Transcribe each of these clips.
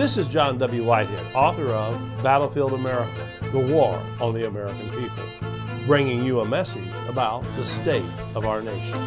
This is John W. Whitehead, author of Battlefield America The War on the American People, bringing you a message about the state of our nation.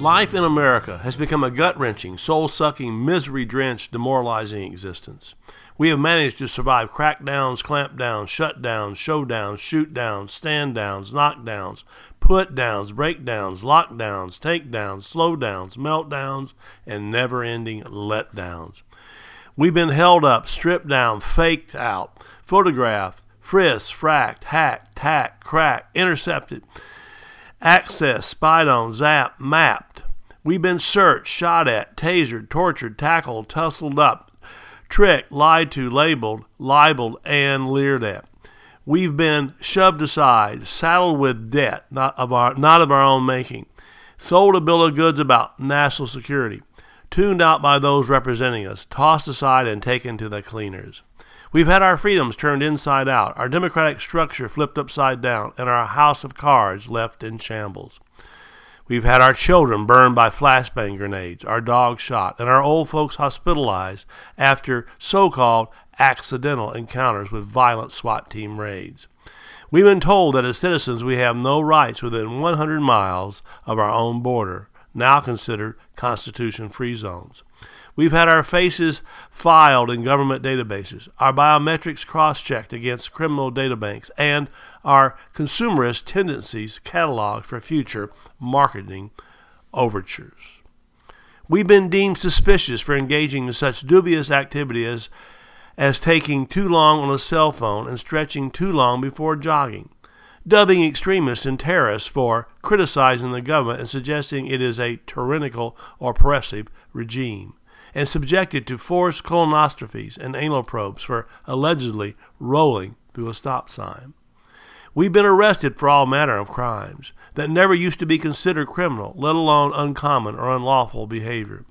Life in America has become a gut wrenching, soul sucking, misery drenched, demoralizing existence. We have managed to survive crackdowns, clampdowns, shutdowns, showdowns, shootdowns, stand downs, knockdowns, put downs, breakdowns, lockdowns, takedowns, slowdowns, meltdowns, and never ending letdowns. We've been held up, stripped down, faked out, photographed, frisked, fracked, hacked, tacked, cracked, intercepted, accessed, spied on, zapped, mapped. We've been searched, shot at, tasered, tortured, tackled, tussled up, tricked, lied to, labeled, libeled, and leered at. We've been shoved aside, saddled with debt not of our, not of our own making, sold a bill of goods about national security, tuned out by those representing us, tossed aside and taken to the cleaners. We've had our freedoms turned inside out, our democratic structure flipped upside down, and our house of cards left in shambles. We've had our children burned by flashbang grenades, our dogs shot, and our old folks hospitalized after so called accidental encounters with violent SWAT team raids. We've been told that as citizens we have no rights within 100 miles of our own border, now considered Constitution free zones. We've had our faces filed in government databases, our biometrics cross checked against criminal databanks, and our consumerist tendencies cataloged for future marketing overtures. We've been deemed suspicious for engaging in such dubious activity as, as taking too long on a cell phone and stretching too long before jogging, dubbing extremists and terrorists for criticizing the government and suggesting it is a tyrannical or oppressive regime and subjected to forced colonoscopies and anal probes for allegedly rolling through a stop sign. We've been arrested for all manner of crimes that never used to be considered criminal, let alone uncommon or unlawful behavior.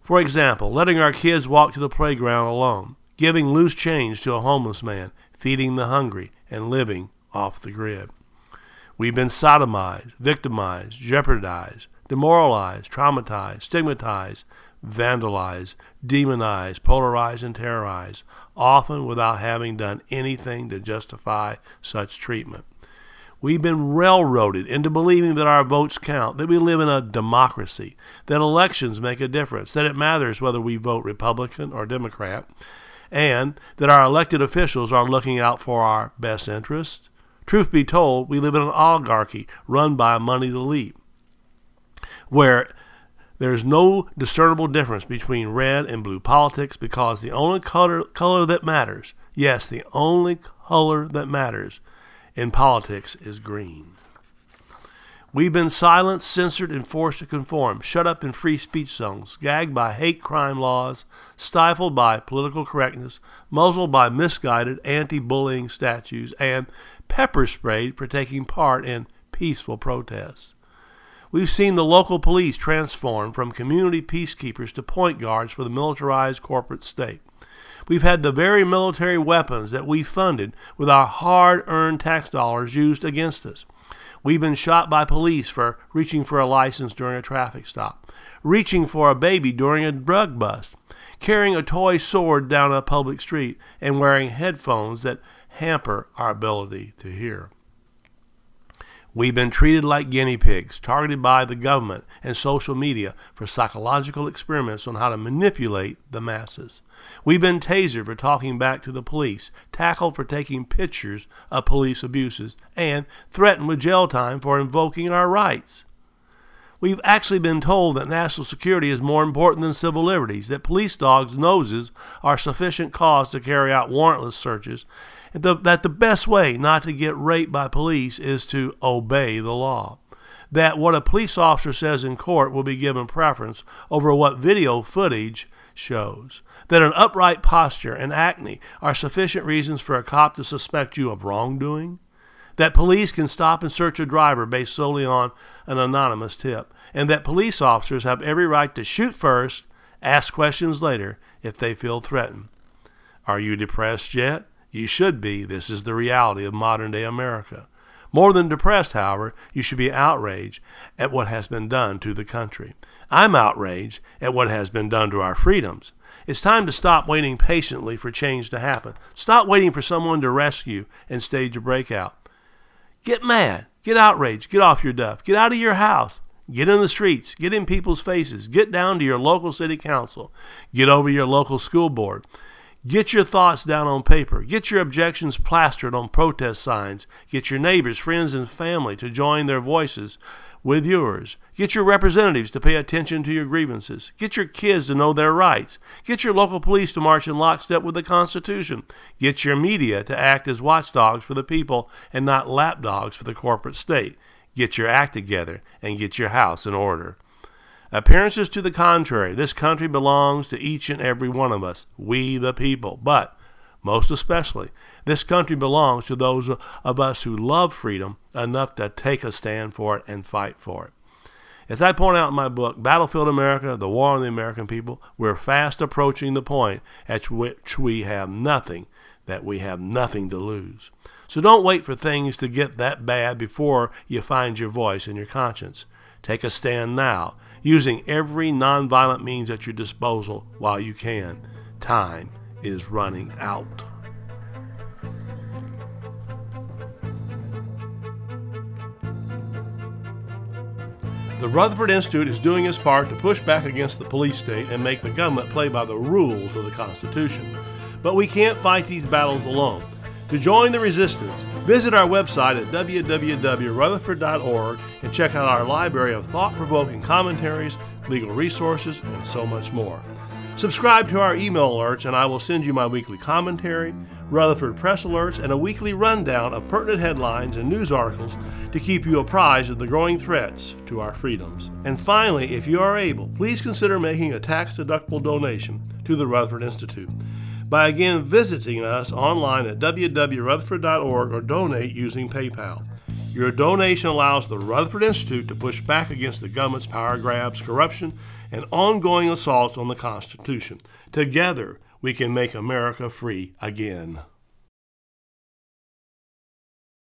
For example, letting our kids walk to the playground alone, giving loose change to a homeless man, feeding the hungry, and living off the grid. We've been sodomized, victimized, jeopardized, demoralized, traumatized, stigmatized, vandalize, demonize, polarize, and terrorize, often without having done anything to justify such treatment. We've been railroaded into believing that our votes count, that we live in a democracy, that elections make a difference, that it matters whether we vote Republican or Democrat, and that our elected officials are looking out for our best interests. Truth be told, we live in an oligarchy run by moneyed elite, where there is no discernible difference between red and blue politics because the only color, color that matters, yes, the only color that matters in politics is green. We've been silenced, censored, and forced to conform, shut up in free speech zones, gagged by hate crime laws, stifled by political correctness, muzzled by misguided anti bullying statutes, and pepper sprayed for taking part in peaceful protests. We've seen the local police transform from community peacekeepers to point guards for the militarized corporate state. We've had the very military weapons that we funded with our hard earned tax dollars used against us. We've been shot by police for reaching for a license during a traffic stop, reaching for a baby during a drug bust, carrying a toy sword down a public street, and wearing headphones that hamper our ability to hear. We've been treated like guinea pigs, targeted by the government and social media for psychological experiments on how to manipulate the masses. We've been tasered for talking back to the police, tackled for taking pictures of police abuses, and threatened with jail time for invoking our rights. We've actually been told that national security is more important than civil liberties, that police dogs' noses are sufficient cause to carry out warrantless searches, the, that the best way not to get raped by police is to obey the law. That what a police officer says in court will be given preference over what video footage shows. That an upright posture and acne are sufficient reasons for a cop to suspect you of wrongdoing. That police can stop and search a driver based solely on an anonymous tip. And that police officers have every right to shoot first, ask questions later if they feel threatened. Are you depressed yet? You should be. This is the reality of modern day America. More than depressed, however, you should be outraged at what has been done to the country. I'm outraged at what has been done to our freedoms. It's time to stop waiting patiently for change to happen. Stop waiting for someone to rescue and stage a breakout. Get mad. Get outraged. Get off your duff. Get out of your house. Get in the streets. Get in people's faces. Get down to your local city council. Get over your local school board. Get your thoughts down on paper. Get your objections plastered on protest signs. Get your neighbors, friends, and family to join their voices with yours. Get your representatives to pay attention to your grievances. Get your kids to know their rights. Get your local police to march in lockstep with the Constitution. Get your media to act as watchdogs for the people and not lapdogs for the corporate state. Get your act together and get your house in order. Appearances to the contrary, this country belongs to each and every one of us, we the people. But, most especially, this country belongs to those of us who love freedom enough to take a stand for it and fight for it. As I point out in my book, Battlefield America, The War on the American People, we're fast approaching the point at which we have nothing, that we have nothing to lose. So don't wait for things to get that bad before you find your voice and your conscience. Take a stand now using every nonviolent means at your disposal while you can. Time is running out. The Rutherford Institute is doing its part to push back against the police state and make the government play by the rules of the Constitution. But we can't fight these battles alone. To join the resistance, visit our website at www.rutherford.org and check out our library of thought provoking commentaries, legal resources, and so much more. Subscribe to our email alerts, and I will send you my weekly commentary, Rutherford Press alerts, and a weekly rundown of pertinent headlines and news articles to keep you apprised of the growing threats to our freedoms. And finally, if you are able, please consider making a tax deductible donation to the Rutherford Institute by again visiting us online at www.rutherford.org or donate using PayPal. Your donation allows the Rutherford Institute to push back against the government's power grabs, corruption, and ongoing assaults on the Constitution. Together, we can make America free again.